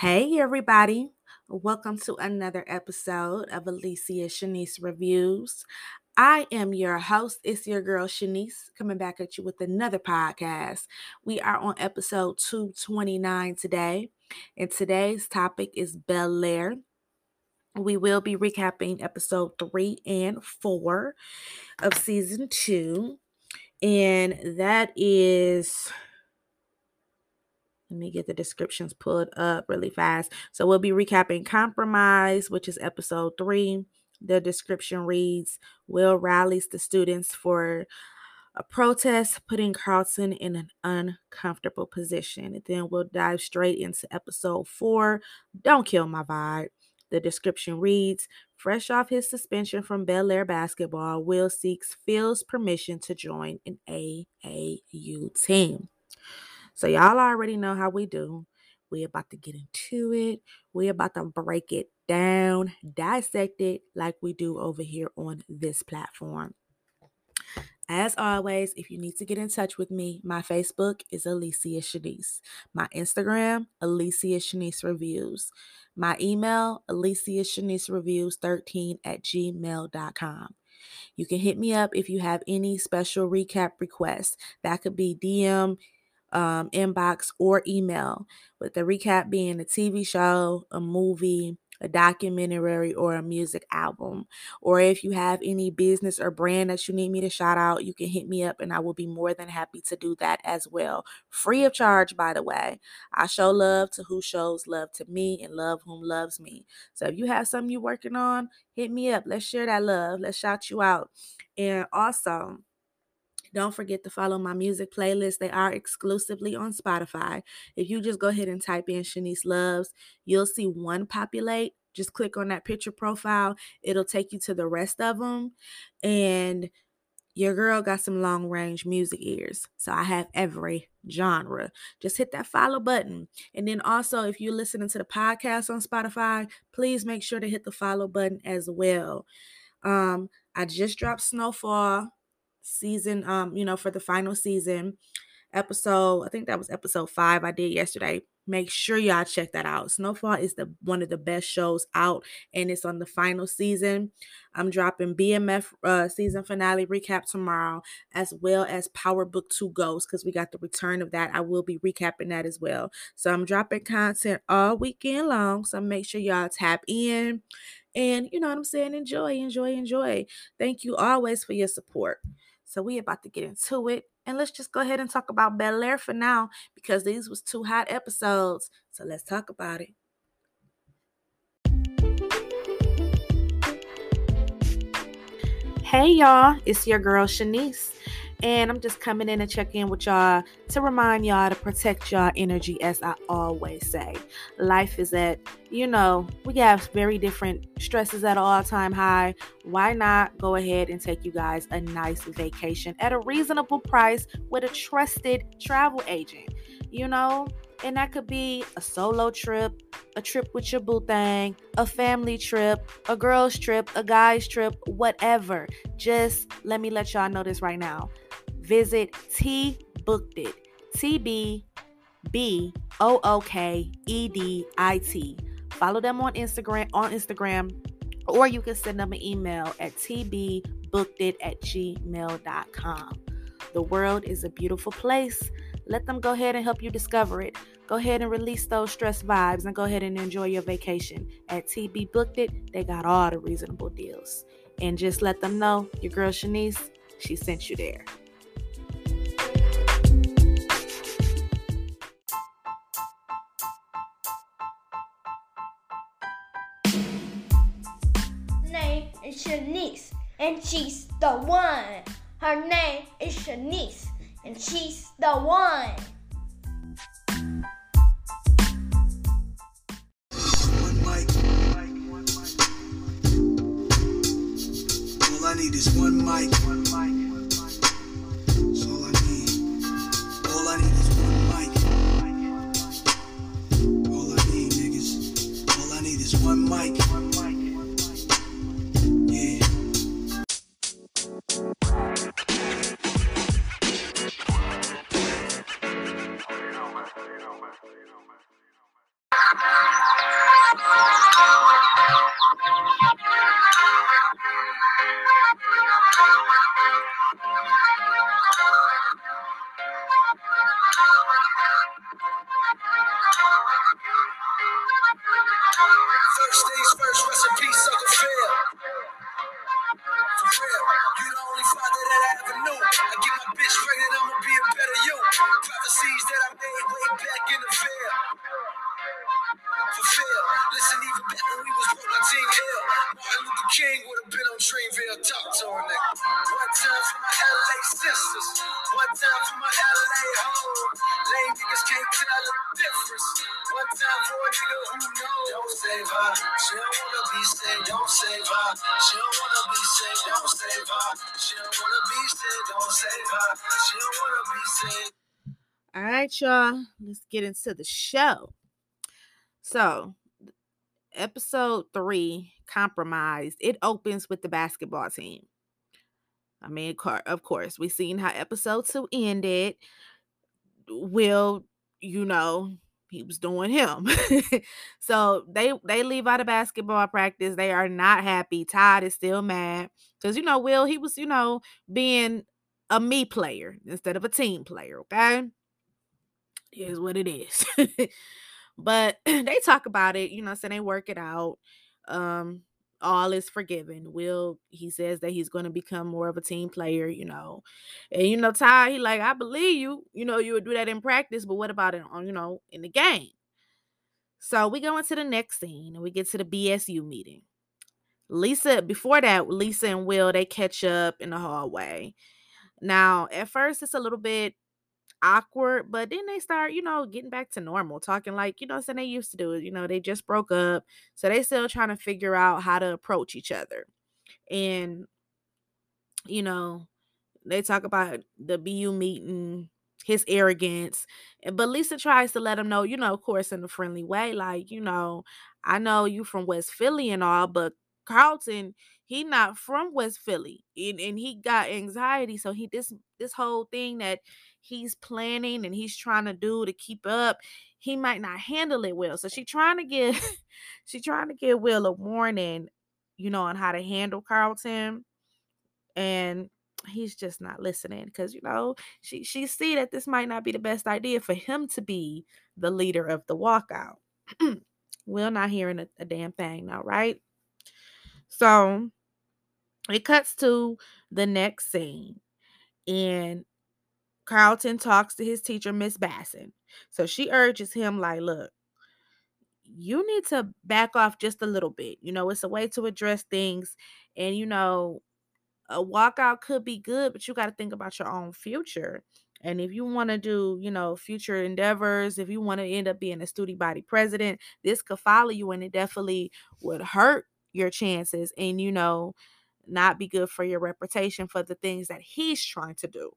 Hey, everybody. Welcome to another episode of Alicia Shanise Reviews. I am your host. It's your girl Shanise coming back at you with another podcast. We are on episode 229 today, and today's topic is Bel Air. We will be recapping episode three and four of season two, and that is let me get the descriptions pulled up really fast. So we'll be recapping Compromise, which is episode three. The description reads Will rallies the students for a protest, putting Carlton in an uncomfortable position. And then we'll dive straight into episode four. Don't kill my vibe. The description reads Fresh off his suspension from Bel Air basketball, Will seeks Phil's permission to join an AAU team. So y'all already know how we do. We about to get into it. We about to break it down, dissect it like we do over here on this platform. As always, if you need to get in touch with me, my Facebook is Alicia Shanise. My Instagram, Alicia Shanise Reviews. My email, Alicia Shanise Reviews 13 at gmail.com. You can hit me up if you have any special recap requests. That could be DM, um, inbox or email, with the recap being a TV show, a movie, a documentary, or a music album. Or if you have any business or brand that you need me to shout out, you can hit me up and I will be more than happy to do that as well. Free of charge, by the way. I show love to who shows love to me and love whom loves me. So if you have something you're working on, hit me up. Let's share that love. Let's shout you out. And also, don't forget to follow my music playlist. They are exclusively on Spotify. If you just go ahead and type in Shanise Loves, you'll see one populate. Just click on that picture profile. It'll take you to the rest of them. And your girl got some long range music ears. So I have every genre. Just hit that follow button. And then also, if you're listening to the podcast on Spotify, please make sure to hit the follow button as well. Um, I just dropped Snowfall season, um, you know, for the final season episode. I think that was episode five I did yesterday. Make sure y'all check that out. Snowfall is the one of the best shows out, and it's on the final season. I'm dropping BMF uh, season finale recap tomorrow, as well as Power Book Two Ghosts, because we got the return of that. I will be recapping that as well. So I'm dropping content all weekend long. So make sure y'all tap in, and you know what I'm saying. Enjoy, enjoy, enjoy. Thank you always for your support. So we about to get into it. And let's just go ahead and talk about Bel Air for now because these was two hot episodes. So let's talk about it. Hey y'all, it's your girl Shanice. And I'm just coming in to check in with y'all to remind y'all to protect y'all energy, as I always say. Life is at, you know, we have very different stresses at all time high. Why not go ahead and take you guys a nice vacation at a reasonable price with a trusted travel agent? You know, and that could be a solo trip, a trip with your boo thing, a family trip, a girl's trip, a guy's trip, whatever. Just let me let y'all know this right now visit T Booked It. T B B O O K E D I T. Follow them on Instagram on Instagram, or you can send them an email at tbbookedit at gmail.com. The world is a beautiful place. Let them go ahead and help you discover it. Go ahead and release those stress vibes and go ahead and enjoy your vacation. At TB Booked It, they got all the reasonable deals. And just let them know your girl Shanise, she sent you there. Shanise, and she's the one. Her name is Shanise, and she's the one. All I need is one mic. Don't save her. She don't wanna be saved. Don't save her. She don't wanna be saved. Don't save her. She don't wanna be saved. Don't save her. She don't wanna be saved. All right, y'all. Let's get into the show. So, episode three, compromised. It opens with the basketball team. I mean, of course, we've seen how episode two ended. Will, you know, he was doing him. so they they leave out of basketball practice. They are not happy. Todd is still mad because you know Will he was you know being a me player instead of a team player. Okay, is what it is. but they talk about it. You know, so they work it out. Um, all is forgiven. Will he says that he's going to become more of a team player, you know. And you know, Ty, he like, I believe you, you know, you would do that in practice, but what about it on, you know, in the game? So we go into the next scene and we get to the BSU meeting. Lisa, before that, Lisa and Will they catch up in the hallway. Now, at first, it's a little bit awkward, but then they start, you know, getting back to normal, talking like, you know, saying they used to do it. You know, they just broke up. So they still trying to figure out how to approach each other. And, you know, they talk about the BSU meeting, his arrogance. But Lisa tries to let him know, you know, of course, in a friendly way, like, you know, I know you from West Philly and all, but Carlton, he not from West Philly. And, and he got anxiety. So he this this whole thing that he's planning and he's trying to do to keep up, he might not handle it well. So she trying to get she trying to give Will a warning, you know, on how to handle Carlton. And he's just not listening because you know she she see that this might not be the best idea for him to be the leader of the walkout. Will not hearing a, a damn thing now, right? So it cuts to the next scene, and Carlton talks to his teacher, Miss Basson. So she urges him, like, look, you need to back off just a little bit. You know, it's a way to address things. And, you know, a walkout could be good, but you got to think about your own future. And if you want to do, you know, future endeavors, if you want to end up being a student body president, this could follow you and it definitely would hurt your chances and, you know, not be good for your reputation for the things that he's trying to do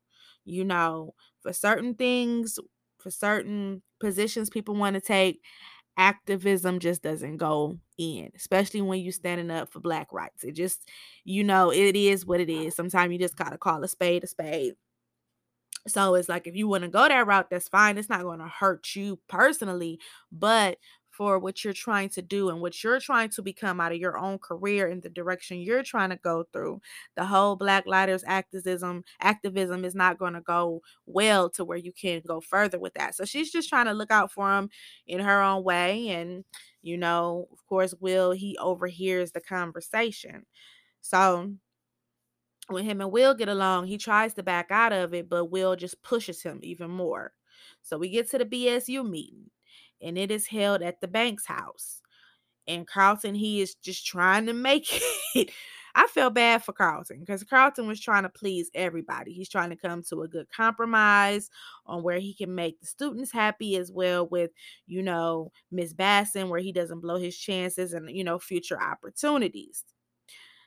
you know, for certain things, for certain positions people want to take, activism just doesn't go in, especially when you're mm-hmm. standing up for black rights. It just, you know, it is what it is. Sometimes you just gotta call a spade a spade. So it's like if you want to go that route, that's fine. It's not going to hurt you personally, but for what you're trying to do and what you're trying to become out of your own career and the direction you're trying to go through. The whole Black Lives activism activism is not going to go well to where you can go further with that. So she's just trying to look out for him in her own way and you know, of course, Will he overhears the conversation. So when him and Will get along, he tries to back out of it, but Will just pushes him even more. So we get to the BSU meeting and it is held at the Banks house. And Carlton, he is just trying to make it. I feel bad for Carlton because Carlton was trying to please everybody. He's trying to come to a good compromise on where he can make the students happy as well with, you know, Miss Basson, where he doesn't blow his chances and, you know, future opportunities.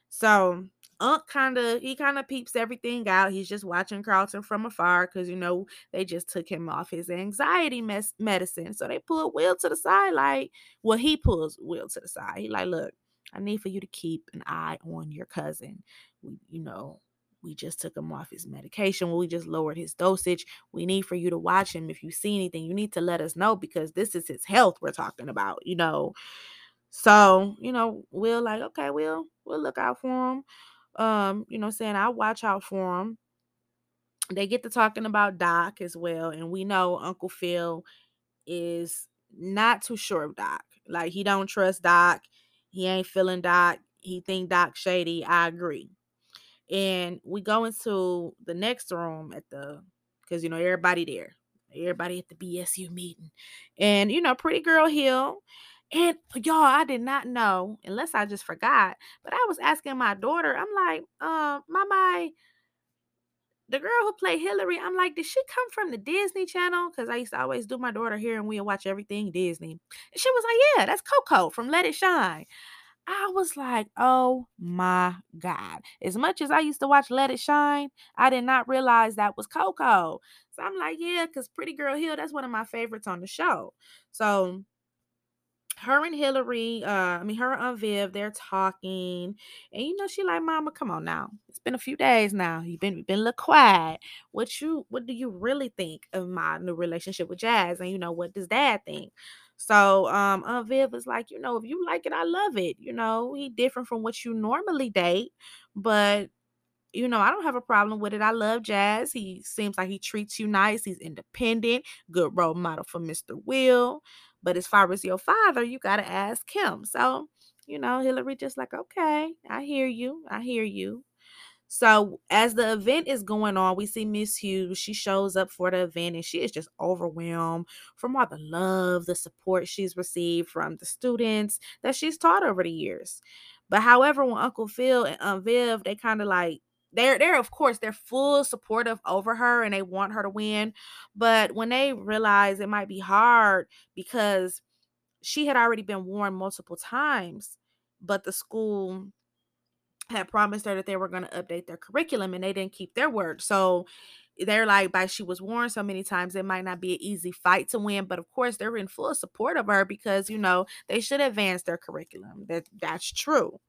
So Unc kind of he kind of peeps everything out. He's just watching Carlton from afar because you know they just took him off his anxiety mes- medicine. So they pull Will to the side, like well, he pulls Will to the side. He like, look, I need for you to keep an eye on your cousin. We, you know, we just took him off his medication. We just lowered his dosage. We need for you to watch him. If you see anything, you need to let us know because this is his health we're talking about, you know. So, you know, we'll like, okay, we'll we'll look out for him um, you know, saying I watch out for them. They get to talking about Doc as well, and we know Uncle Phil is not too sure of Doc. Like he don't trust Doc. He ain't feeling Doc. He think Doc shady. I agree. And we go into the next room at the because you know everybody there, everybody at the BSU meeting, and you know Pretty Girl Hill and y'all, I did not know, unless I just forgot, but I was asking my daughter, I'm like, uh, Mama, the girl who played Hillary, I'm like, did she come from the Disney Channel? Because I used to always do my daughter here and we watch everything Disney. And she was like, yeah, that's Coco from Let It Shine. I was like, oh my God. As much as I used to watch Let It Shine, I did not realize that was Coco. So I'm like, yeah, because Pretty Girl Hill, that's one of my favorites on the show. So her and Hillary, uh, I mean her and Viv, they're talking, and you know she like, Mama, come on now. It's been a few days now. You've been you've been a little quiet. What you what do you really think of my new relationship with Jazz? And you know what does Dad think? So um Aunt Viv is like, you know, if you like it, I love it. You know, he different from what you normally date, but you know, I don't have a problem with it. I love Jazz. He seems like he treats you nice. He's independent, good role model for Mr. Will. But as far as your father, you got to ask him. So, you know, Hillary just like, okay, I hear you. I hear you. So as the event is going on, we see Miss Hughes. She shows up for the event and she is just overwhelmed from all the love, the support she's received from the students that she's taught over the years. But however, when Uncle Phil and Aunt Viv, they kind of like they're they're of course they're full supportive over her and they want her to win. But when they realize it might be hard because she had already been warned multiple times, but the school had promised her that they were going to update their curriculum and they didn't keep their word. So they're like, by she was warned so many times, it might not be an easy fight to win. But of course, they're in full support of her because you know they should advance their curriculum. That that's true.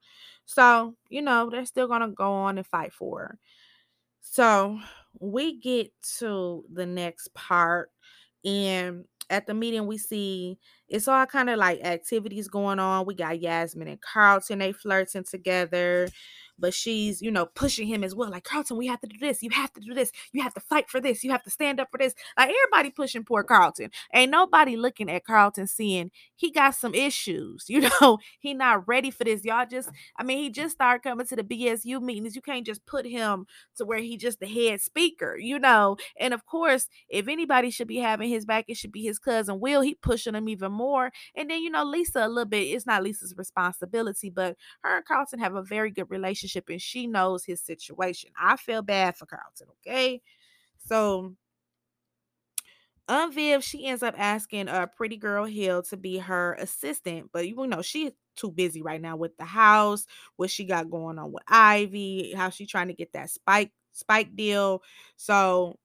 So you know they're still gonna go on and fight for her. So we get to the next part, and at the meeting we see it's all kind of like activities going on. We got Yasmin and Carlton, they flirting together but she's, you know, pushing him as well. Like, Carlton, we have to do this. You have to do this. You have to fight for this. You have to stand up for this. Like, everybody pushing poor Carlton. Ain't nobody looking at Carlton seeing he got some issues. You know, he not ready for this. Y'all just, I mean, he just started coming to the BSU meetings. You can't just put him to where he just the head speaker, you know. And of course, if anybody should be having his back, it should be his cousin Will. He pushing him even more. And then, you know, Lisa a little bit, it's not Lisa's responsibility, but her and Carlton have a very good relationship relationship and she knows his situation. I feel bad for Carlton, okay? So Viv, she ends up asking uh pretty girl Hill to be her assistant, but you know she's too busy right now with the house, what she got going on with Ivy, how she trying to get that spike spike deal. So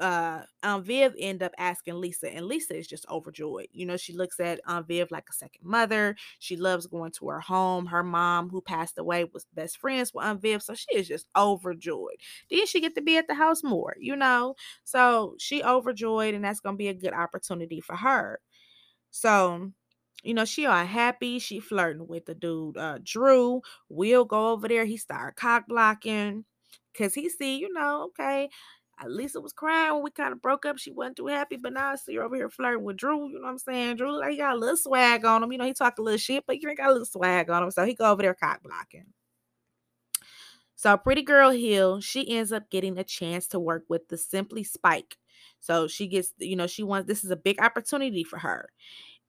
uh Aunt Viv end up asking Lisa, and Lisa is just overjoyed. You know, she looks at Aunt Viv like a second mother. She loves going to her home. Her mom, who passed away, was best friends with Aunt Viv, so she is just overjoyed. Then she get to be at the house more, you know. So she overjoyed, and that's gonna be a good opportunity for her. So you know, she all happy. She flirting with the dude, uh, Drew. Will go over there. He start cock blocking. Cause he see, you know, okay, Lisa was crying when we kind of broke up. She wasn't too happy, but now I see her over here flirting with Drew. You know what I'm saying? Drew, like, he got a little swag on him. You know, he talk a little shit, but you ain't got a little swag on him. So he go over there cock blocking. So Pretty Girl Hill, she ends up getting a chance to work with the Simply Spike. So she gets, you know, she wants this is a big opportunity for her.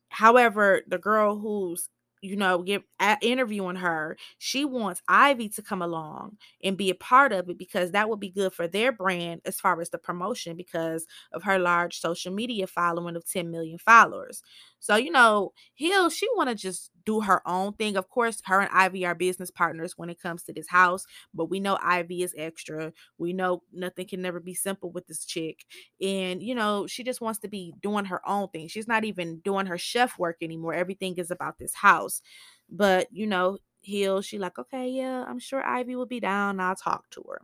However, the girl who's you know, get interviewing her, she wants Ivy to come along and be a part of it because that would be good for their brand as far as the promotion because of her large social media following of 10 million followers. So, you know, Hill, she want to just do her own thing. Of course, her and Ivy are business partners when it comes to this house, but we know Ivy is extra. We know nothing can never be simple with this chick. And, you know, she just wants to be doing her own thing. She's not even doing her chef work anymore. Everything is about this house. But, you know, Hill, she like, okay, yeah, I'm sure Ivy will be down. I'll talk to her.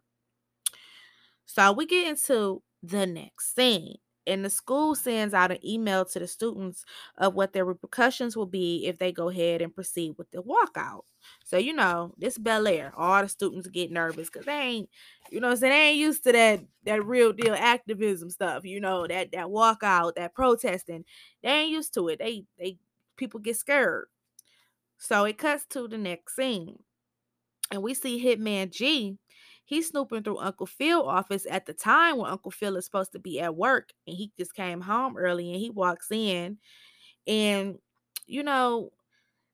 So we get into the next scene and the school sends out an email to the students of what their repercussions will be if they go ahead and proceed with the walkout. So, you know, this Bel Air, all the students get nervous because they ain't, you know, so they ain't used to that that real deal activism stuff, you know, that that walkout, that protesting. They ain't used to it. They they people get scared. So it cuts to the next scene. And we see Hitman G he's snooping through Uncle Phil's office at the time when Uncle Phil is supposed to be at work and he just came home early and he walks in and you know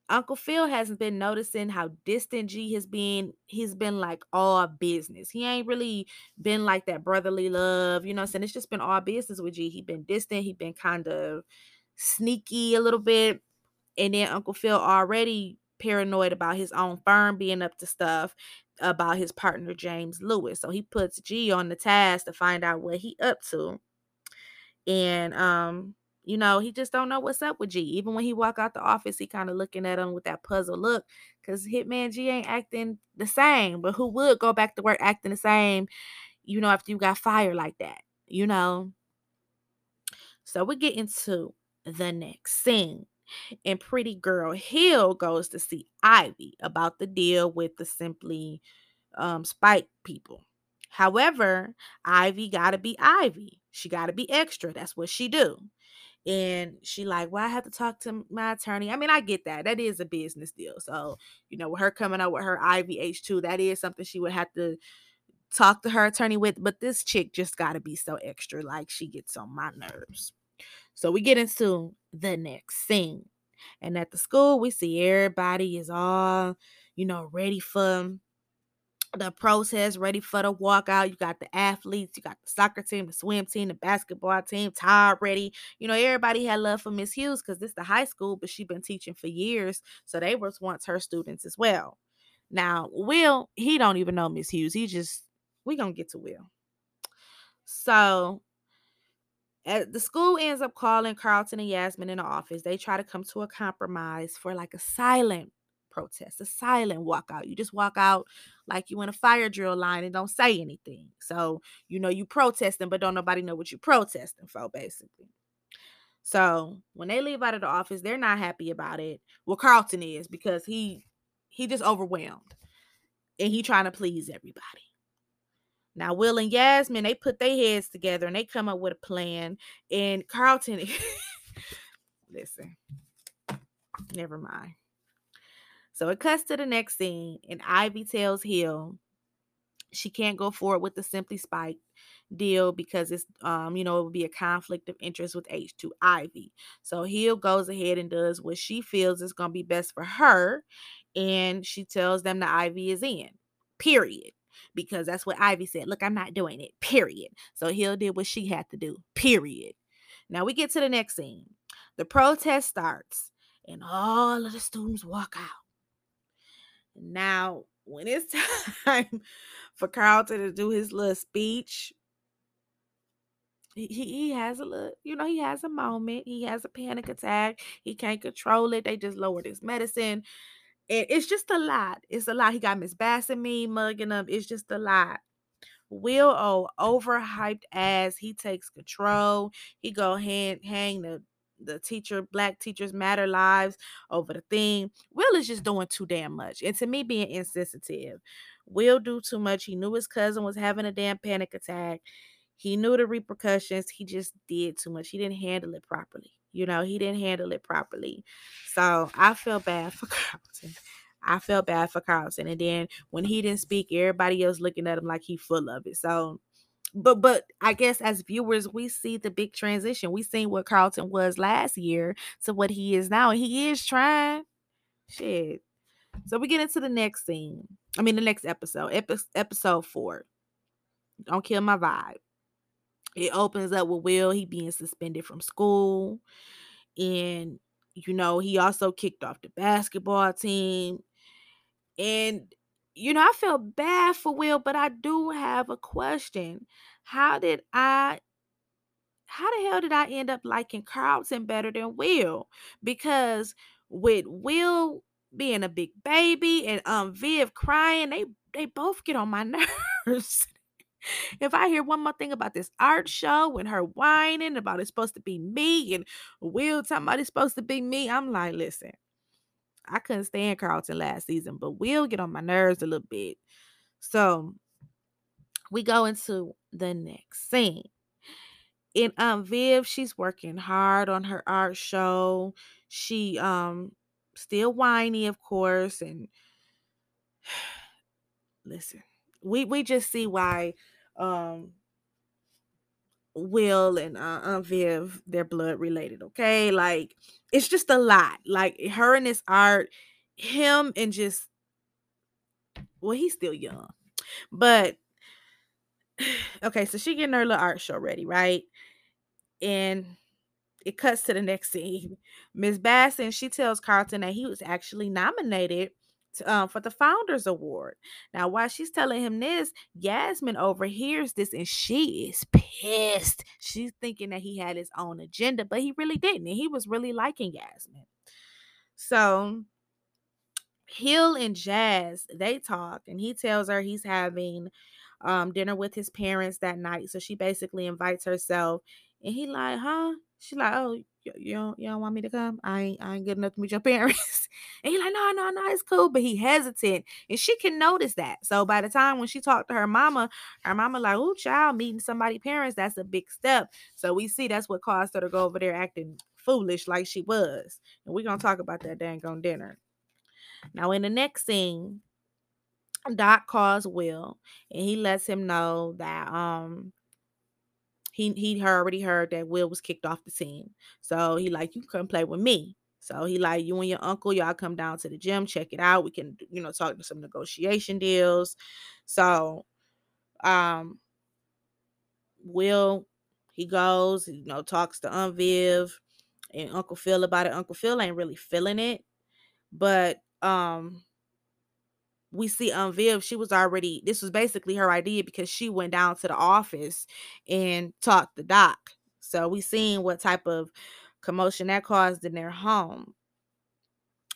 Uncle Phil hasn't been noticing how distant G has been. He's been like all business. He ain't really been like that brotherly love, you know saying? It's just been all business with G. He been distant, he been kind of sneaky a little bit. And then Uncle Phil already paranoid about his own firm being up to stuff about his partner James Lewis. So he puts G on the task to find out what he up to. And um you know, he just don't know what's up with G. Even when he walk out the office, he kind of looking at him with that puzzle look because Hitman G ain't acting the same. But who would go back to work acting the same, you know, after you got fired like that, you know? So we get into the next scene. And Pretty Girl Hill goes to see Ivy about the deal with the Simply um, Spike people. However, Ivy gotta be Ivy. She gotta be extra. That's what she do and she like well i have to talk to my attorney i mean i get that that is a business deal so you know with her coming out with her ivh2 that is something she would have to talk to her attorney with but this chick just got to be so extra like she gets on my nerves so we get into the next scene and at the school we see everybody is all you know ready for the protest ready for the walkout. You got the athletes, you got the soccer team, the swim team, the basketball team, tired ready. You know, everybody had love for Miss Hughes because this is the high school, but she been teaching for years. So they was once her students as well. Now, Will, he don't even know Miss Hughes. He just we gonna get to Will. So the school ends up calling Carlton and Yasmin in the office. They try to come to a compromise for like a silent protest, a silent walkout. You just walk out like you in a fire drill line and don't say anything. So, you know, you protesting, but don't nobody know what you protesting for, basically. So when they leave out of the office, they're not happy about it. Well, Carlton is because he he just overwhelmed and he trying to please everybody. Now, Will and Yasmin, they put their heads together and they come up with a plan. And Carlton, listen, never mind. So it cuts to the next scene, and Ivy tells Hill she can't go forward with the Simply Spike deal because it's um you know it would be a conflict of interest with H2 Ivy. So Hill goes ahead and does what she feels is going to be best for her and she tells them the Ivy is in. Period. Because that's what Ivy said. Look, I'm not doing it. Period. So Hill did what she had to do. Period. Now we get to the next scene. The protest starts and all of the students walk out. Now, when it's time for Carlton to do his little speech, he, he has a little, you know, he has a moment. He has a panic attack. He can't control it. They just lowered his medicine. And it's just a lot. It's a lot. He got Miss Bass and me mugging up. It's just a lot. Will O overhyped as he takes control. He go hang hang the the teacher, black teachers matter lives over the thing. Will is just doing too damn much. And to me, being insensitive. Will do too much. He knew his cousin was having a damn panic attack. He knew the repercussions. He just did too much. He didn't handle it properly. You know, he didn't handle it properly. So I felt bad for Carlton. I felt bad for Carlton. And then when he didn't speak, everybody else looking at him like he full of it. So but but I guess as viewers, we see the big transition. We seen what Carlton was last year to what he is now, and he is trying. Shit. So we get into the next scene. I mean, the next episode, epi- episode four. Don't kill my vibe. It opens up with Will. He being suspended from school, and you know he also kicked off the basketball team, and you know, I felt bad for Will, but I do have a question. How did I how the hell did I end up liking Carlton better than Will? Because with Will being a big baby and um Viv crying, they they both get on my nerves. If I hear one more thing about this art show and her whining about it's supposed to be me and Will talking about it's supposed to be me, I'm like, listen, I couldn't stand Carlton last season, but Will get on my nerves a little bit. So we go into the next scene. In um Viv, she's working hard on her art show. She um still whiny, of course, and listen, we we just see why um Will and uh, Aunt Viv, they're blood related, okay? Like, it's just a lot. Like, her and his art, him and just, well, he's still young. But, okay, so she getting her little art show ready, right? And it cuts to the next scene. Miss Basson, she tells Carlton that he was actually nominated um, for the Founders Award. Now, while she's telling him this, Yasmin overhears this and she is pissed. She's thinking that he had his own agenda, but he really didn't. And he was really liking Yasmin. So Hill and Jazz, they talk, and he tells her he's having um, dinner with his parents that night. So she basically invites herself, and he like, huh? She like, oh, you, don't you don't want me to come? I ain't I ain't good enough to meet your parents. and he like, no, no, no, it's cool. But he hesitant. And she can notice that. So by the time when she talked to her mama, her mama like, oh, child, meeting somebody parents, that's a big step. So we see that's what caused her to go over there acting foolish like she was. And we're gonna talk about that dang on dinner. Now in the next scene, Doc calls Will and he lets him know that um he he already heard that Will was kicked off the team. So he like, you come play with me. So he like, you and your uncle, y'all come down to the gym, check it out. We can, you know, talk to some negotiation deals. So um Will he goes, you know, talks to Aunt Viv and Uncle Phil about it. Uncle Phil ain't really feeling it. But um we see Aunt Viv, she was already, this was basically her idea because she went down to the office and talked to Doc. So we seen what type of commotion that caused in their home.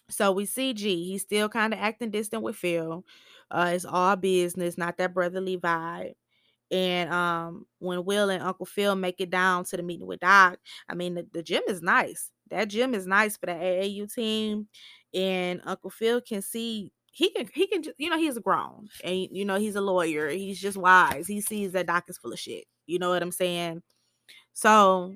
So we see G, he's still kind of acting distant with Phil. Uh, it's all business, not that brotherly vibe. And um, when Will and Uncle Phil make it down to the meeting with Doc, I mean the, the gym is nice. That gym is nice for the AAU team. And Uncle Phil can see he can he can you know he's grown and you know he's a lawyer he's just wise he sees that doc is full of shit you know what i'm saying? So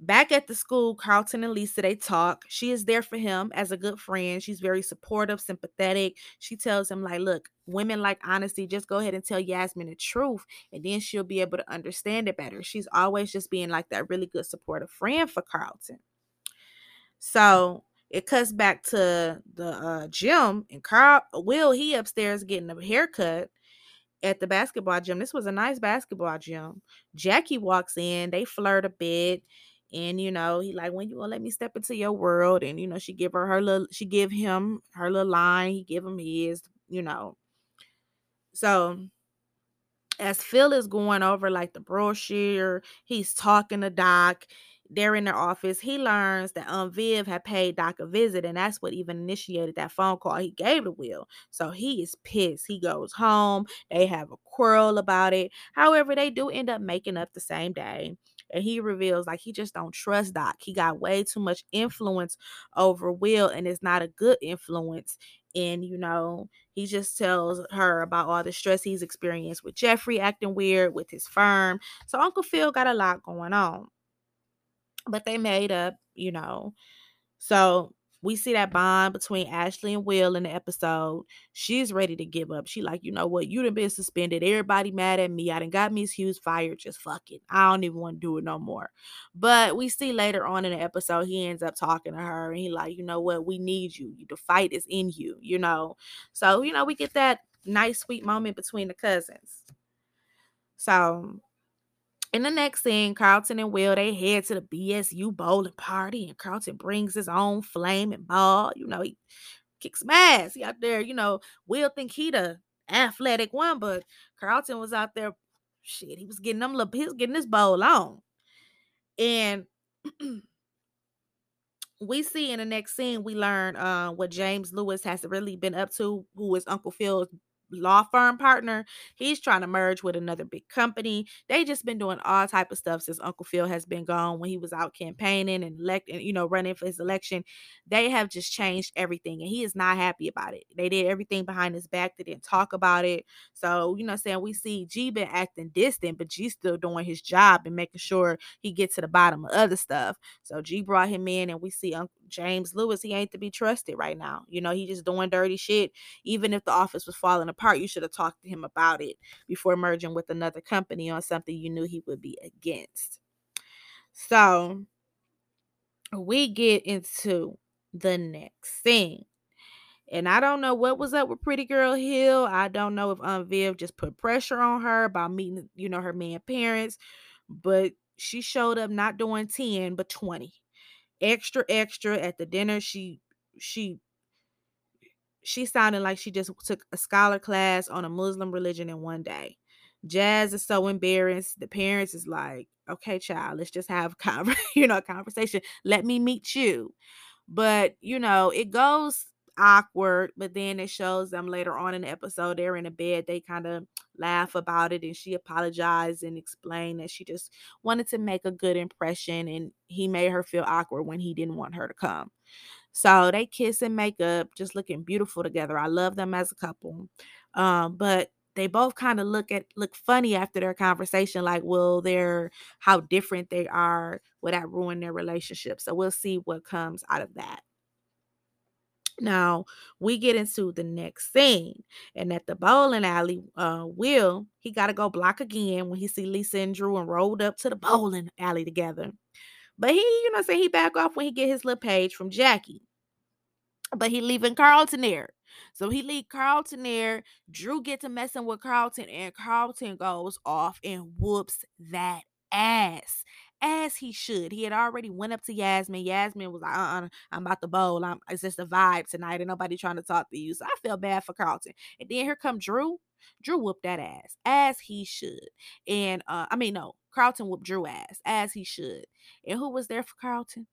back at the school carlton and lisa they talk she is there for him as a good friend she's very supportive sympathetic she tells him like look women like honesty just go ahead and tell yasmin the truth and then she'll be able to understand it better. She's always just being like that really good supportive friend for carlton. So it cuts back to the uh, gym and Carl Will he upstairs getting a haircut at the basketball gym. This was a nice basketball gym. Jackie walks in, they flirt a bit, and you know he like when you gonna let me step into your world, and you know she give her her little she give him her little line, he give him his, you know. So as Phil is going over like the brochure, he's talking to Doc they're in their office. He learns that um Viv had paid Doc a visit, and that's what even initiated that phone call he gave to Will. So he is pissed. He goes home. They have a quarrel about it. However, they do end up making up the same day. And he reveals like he just don't trust Doc. He got way too much influence over Will, and it's not a good influence. And you know, he just tells her about all the stress he's experienced with Geoffrey acting weird with his firm. So Uncle Phil got a lot going on but they made up, you know. So we see that bond between Ashley and Will in the episode. She's ready to give up. She like, you know what? You done been suspended. Everybody mad at me. I done got Miss Hughes fired. Just fuck it. I don't even want to do it no more. But we see later on in the episode, he ends up talking to her and he like, you know what? We need you. The fight is in you, you know. So, you know, we get that nice, sweet moment between the cousins. So in the next scene, Carlton and Will they head to the BSU bowling party, and Carlton brings his own flaming ball. You know, he kicks some ass. He out there, you know, Will think he the athletic one, but Carlton was out there. Shit, he was getting them. He was getting this bowl on, and we see in the next scene we learn uh, what James Lewis has really been up to, who is Uncle Phil's law firm partner he's trying to merge with another big company. They just been doing all type of stuff since uncle phil has been gone when he was out campaigning and electing you know running for his election. They have just changed everything and he is not happy about it. They did everything behind his back. They didn't talk about it. So you know saying? We see g been acting distant but g still doing his job and making sure he gets to the bottom of other stuff. So g brought him in and we see uncle James Lewis, he ain't to be trusted right now. You know, he just doing dirty shit. Even if the office was falling apart, you should have talked to him about it before merging with another company on something you knew he would be against. So we get into the next scene. And I don't know what was up with Pretty Girl Hill. I don't know if Aunt Viv just put pressure on her by meeting, you know, her man parents, but she showed up not doing 10 but 20 extra extra at the dinner she she she sounded like she just took a scholar class on a muslim religion in one day jazz is so embarrassed the parents is like okay child let's just have a you know a conversation let me meet you but you know it goes awkward, but then it shows them later on in the episode they're in a bed. They kind of laugh about it and she apologized and explained that she just wanted to make a good impression and he made her feel awkward when he didn't want her to come. So they kiss and make up, just looking beautiful together. I love them as a couple. Um, but they both kind of look at look funny after their conversation, like, well, they're how different they are. Will that ruin their relationship? So we'll see what comes out of that. Now we get into the next scene, and at the bowling alley, uh, Will he got to go block again when he see Lisa and Drew and rolled up to the bowling alley together. But he, you know, say he back off when he get his little page from Jackie. But he leaving Carlton there. So he leave Carlton there. Drew get to messing with Carlton, and Carlton goes off and whoops that ass as he should. He had already went up to Yasmin. Yasmin was like, uh-uh, I'm about to bowl. I'm it's just a vibe tonight, and nobody trying to talk to you. So I feel bad for Carlton. And then here come Drew. Drew whooped that ass as he should. And uh, I mean, no, Carlton whooped Drew ass as he should. And who was there for Carlton?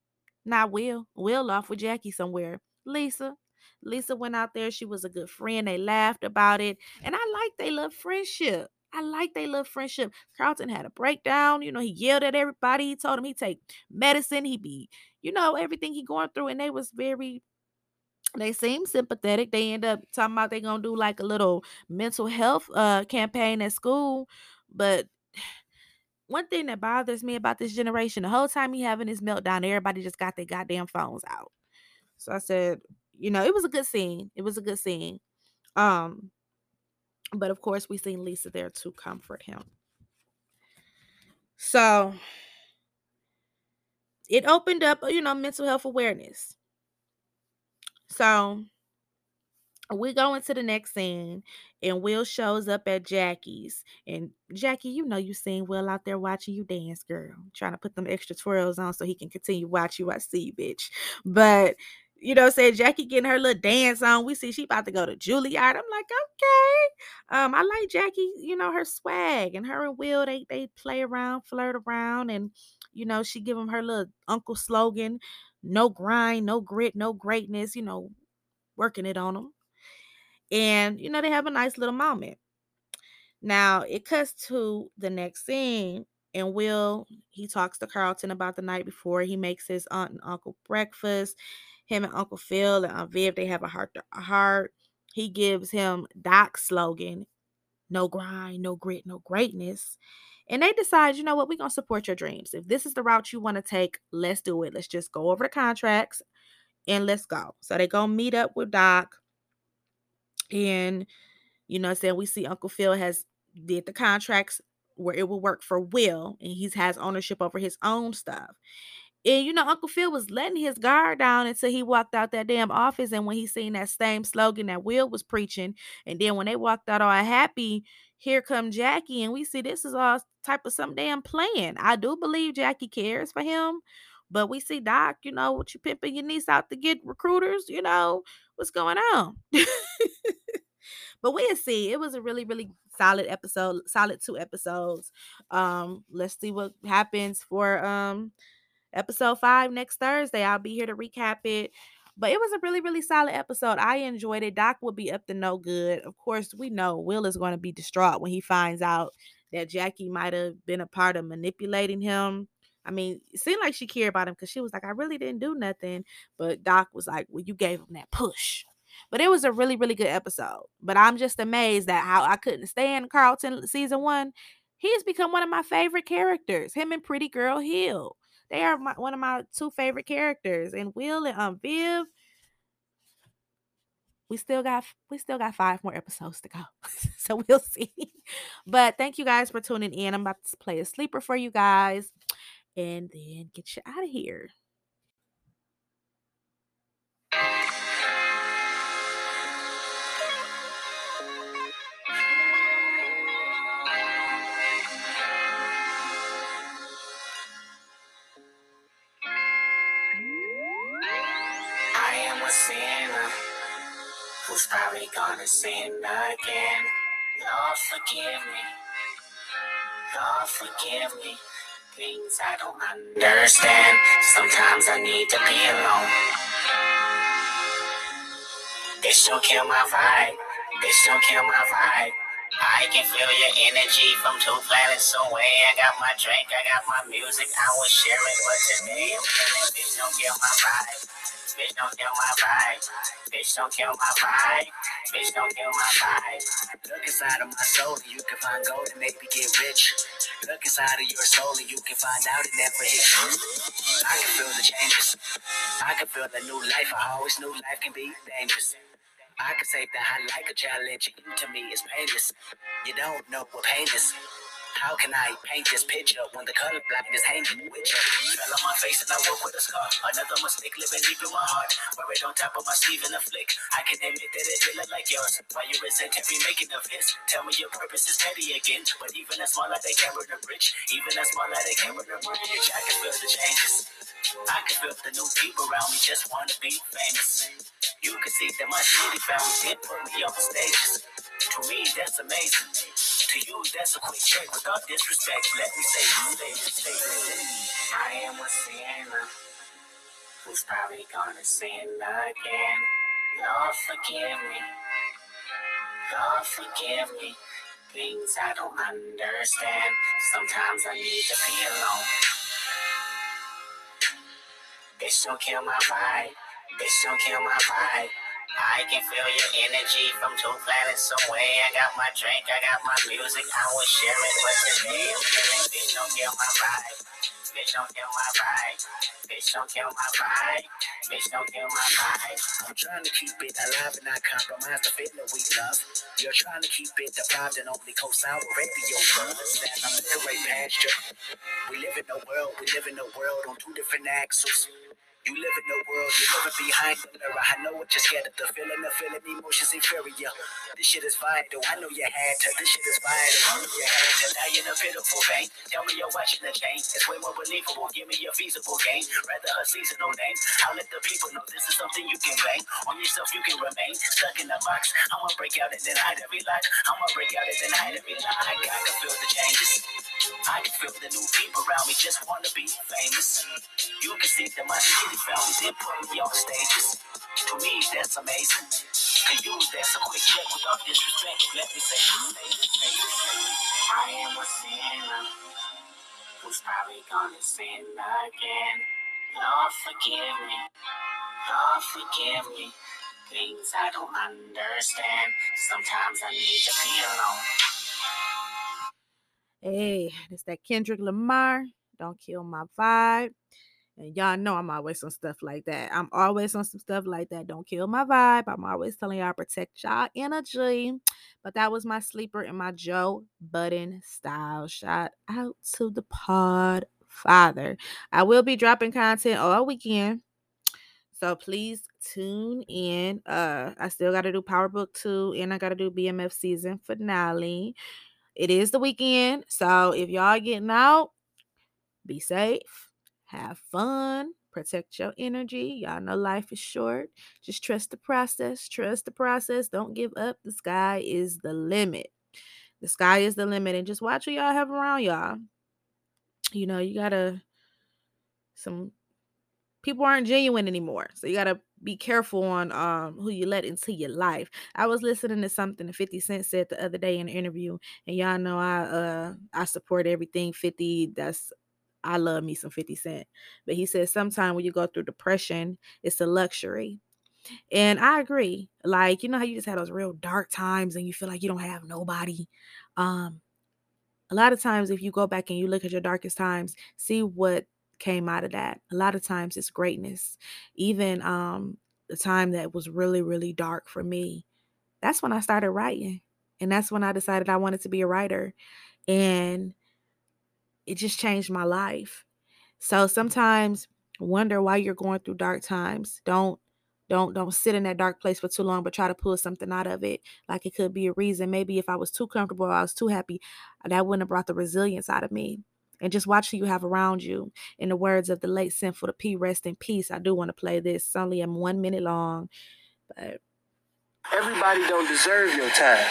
Not Will. Will off with Jackie somewhere. Lisa. Lisa went out there. She was a good friend. They laughed about it. And I like they love friendship. I like they love friendship. Carlton had a breakdown. You know, he yelled at everybody. He told him he take medicine. He be, you know, everything he going through. And they was very they seem sympathetic. They end up talking about they gonna do like a little mental health uh campaign at school. But one thing that bothers me about this generation, the whole time he having his meltdown, everybody just got their goddamn phones out. So I said, you know, it was a good scene. It was a good scene. Um, but of course, we seen Lisa there to comfort him. So it opened up, you know, mental health awareness. So we go into the next scene and Will shows up at Jackie's. And Jackie, you know you seen Will out there watching you dance, girl. Trying to put them extra twirls on so he can continue watch you. I see bitch. But you know, said Jackie getting her little dance on. We see she about to go to Juilliard. I'm like, okay. Um, I like Jackie, you know, her swag and her and Will, they they play around, flirt around, and you know, she give him her little uncle slogan, no grind, no grit, no greatness, you know, working it on them. And, you know, they have a nice little moment. Now it cuts to the next scene and Will he talks to Carlton about the night before. He makes his aunt and uncle breakfast him and Uncle Phil and Aunt Viv, they have a heart to heart. He gives him Doc's slogan, no grind, no grit, no greatness. And they decide, you know what, we're to support your dreams. If this is the route you want to take, let's do it. Let's just go over the contracts and let's go. So they go meet up with Doc. And, you know, saying we see Uncle Phil has did the contracts where it will work for Will and he has ownership over his own stuff. And you know, Uncle Phil was letting his guard down until he walked out that damn office. And when he seen that same slogan that Will was preaching, and then when they walked out all happy, here come Jackie, and we see this is all type of some damn plan. I do believe Jackie cares for him, but we see Doc, you know, what you pimping your niece out to get recruiters, you know, what's going on? but we'll see. It was a really, really solid episode, solid two episodes. Um, let's see what happens for um episode five next Thursday. I'll be here to recap it. But it was a really, really solid episode. I enjoyed it. Doc will be up to no good. Of course, we know Will is going to be distraught when he finds out that Jackie might have been a part of manipulating him. I mean, it seemed like she cared about him because she was like, I really didn't do nothing. But Doc was like, Well, you gave him that push. But it was a really, really good episode. But I'm just amazed at how I couldn't stand Carlton season one. He has become one of my favorite characters, him and Pretty Girl Hill They are my, one of my two favorite characters. And Will and um Viv, we still got we still got five more episodes to go. so we'll see. But thank you guys for tuning in. I'm about to play a sleeper for you guys and then get you out of here. Who's probably gonna sin again. Lord, forgive me. Lord, forgive me. Things I don't understand. Sometimes I need to be alone. This don't kill my vibe. This don't kill my vibe. I can feel your energy from two planets away. I got my drink, I got my music, I will share it. But today I'm feeling, bitch, don't kill my vibe. Bitch, don't kill my vibe. Bitch, don't kill my vibe. Bitch, don't kill my vibe. Look inside of my soul and you can find gold and maybe get rich. Look inside of your soul and you can find out it never hit. I can feel the changes. I can feel the new life. I always knew life can be dangerous. I can say that I like a challenge. To me, it's painless. You don't know what pain is. How can I paint this picture when the color blind is hanging with you? Fell on my face and I woke with a scar. Another mistake living deep in my heart. Wear it on top of my sleeve in a flick. I can admit that it did look like yours. Why you resent every making of this? Tell me your purpose is petty again. But even as a smaller they camera the bridge. Even as a smaller they camera the bridge. I can feel the changes. I can feel the new people around me just wanna be famous. You can see that my city family did put me on stages. To me, that's amazing. To you, that's a quick check without disrespect. Let me say, say, say. I am a sinner who's probably gonna sin again. Lord, forgive me. Lord, forgive me. Things I don't understand. Sometimes I need to be alone. Bitch, don't kill my vibe. Bitch, don't kill my vibe. I can feel your energy from two planets away. I got my drink, I got my music, I will share it. But today I'm bitch, don't kill my vibe. Bitch, don't kill my vibe. Bitch, don't kill my vibe. Bitch, don't kill my vibe. I'm trying to keep it alive and not compromise the feeling we love. You're trying to keep it deprived and only co-sign with radio brothers. That I'm in the pasture. We live in a world, we live in a world on two different axles. You live in the world, you live behind the mirror. I know what you're scared of, the feeling, the feeling, emotions inferior. This shit is vital, I know you had to. This shit is vital, I know you had to. Die in a pitiful vein. Tell me you're watching the chain. It's way more believable. Give me a feasible game. Rather a seasonal name. I'll let the people know this is something you can bang. On yourself, you can remain stuck in a box. I'ma break out and then hide every lie. I'ma break out and then hide every lie. I can feel the changes. I can feel the new people around me just wanna be famous. You can see that my put me on stages. To me, that's amazing. To you, that's a quick check without disrespect. Let me say, I am a sinner who's probably gonna sin again. Lord, forgive me. Lord, forgive me. Things I don't understand. Sometimes I need to be alone. Hey, it's that Kendrick Lamar. Don't kill my vibe. And y'all know I'm always on stuff like that. I'm always on some stuff like that. Don't kill my vibe. I'm always telling y'all protect y'all energy. But that was my sleeper and my Joe Budden style. Shout out to the pod father. I will be dropping content all weekend. So please tune in. Uh I still gotta do Power Book 2 and I gotta do BMF season finale. It is the weekend. So if y'all getting out, be safe, have fun, protect your energy. Y'all know life is short. Just trust the process. Trust the process. Don't give up. The sky is the limit. The sky is the limit. And just watch who y'all have around y'all. You know, you gotta some people aren't genuine anymore. So you gotta be careful on um who you let into your life. I was listening to something that 50 Cent said the other day in an interview, and y'all know I uh I support everything 50. That's I love me some 50 Cent. But he said sometimes when you go through depression, it's a luxury. And I agree. Like, you know how you just had those real dark times and you feel like you don't have nobody. Um, a lot of times if you go back and you look at your darkest times, see what came out of that. A lot of times it's greatness. Even um the time that was really, really dark for me, that's when I started writing. And that's when I decided I wanted to be a writer. And it just changed my life. So sometimes wonder why you're going through dark times. Don't don't don't sit in that dark place for too long but try to pull something out of it. Like it could be a reason. Maybe if i was too comfortable i was too happy uh, that wouldn't have brought the resilience out of me. And just watch who you have around you. In the words of the late sinful the p rest in peace. I do want to play this. It's only am one minute long but everybody don't deserve your time.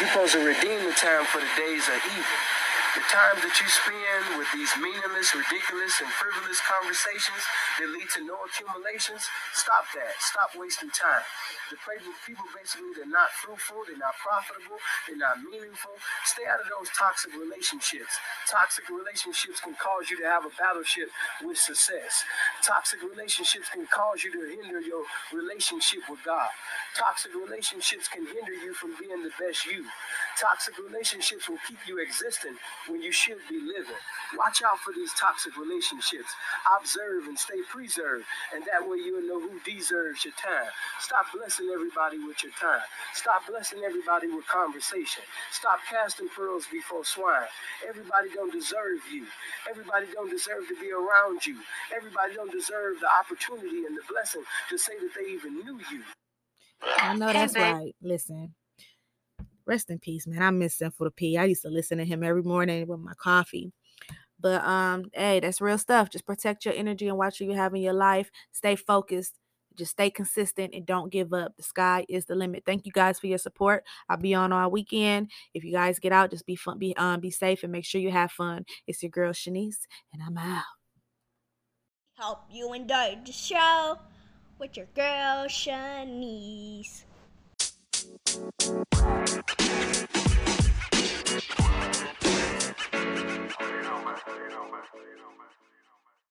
You're supposed to redeem the time for the days of evil the time that you spend with these meaningless, ridiculous, and frivolous conversations that lead to no accumulations, stop that. Stop wasting time. The people basically, they're not fruitful, they're not profitable, they're not meaningful. Stay out of those toxic relationships. Toxic relationships can cause you to have a battleship with success. Toxic relationships can cause you to hinder your relationship with God. Toxic relationships can hinder you from being the best you. Toxic relationships will keep you existing when you should be living. Watch out for these toxic relationships. Observe and stay preserved, and that way you'll know who deserves your time. Stop blessing everybody with your time. Stop blessing everybody with conversation. Stop casting pearls before swine. Everybody don't deserve you. Everybody don't deserve to be around you. Everybody don't deserve the opportunity and the blessing to say that they even knew you. I know that's right. Listen, rest in peace, man. I miss Sinful the P. I used to listen to him every morning with my coffee. But um, hey, that's real stuff. Just protect your energy and watch what you have in your life. Stay focused. Just stay consistent and don't give up. The sky is the limit. Thank you guys for your support. I'll be on all weekend. If you guys get out, just be fun, be um, be safe and make sure you have fun. It's your girl Shanise, and I'm out. Hope you enjoyed the show with your girl Shanise you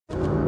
know,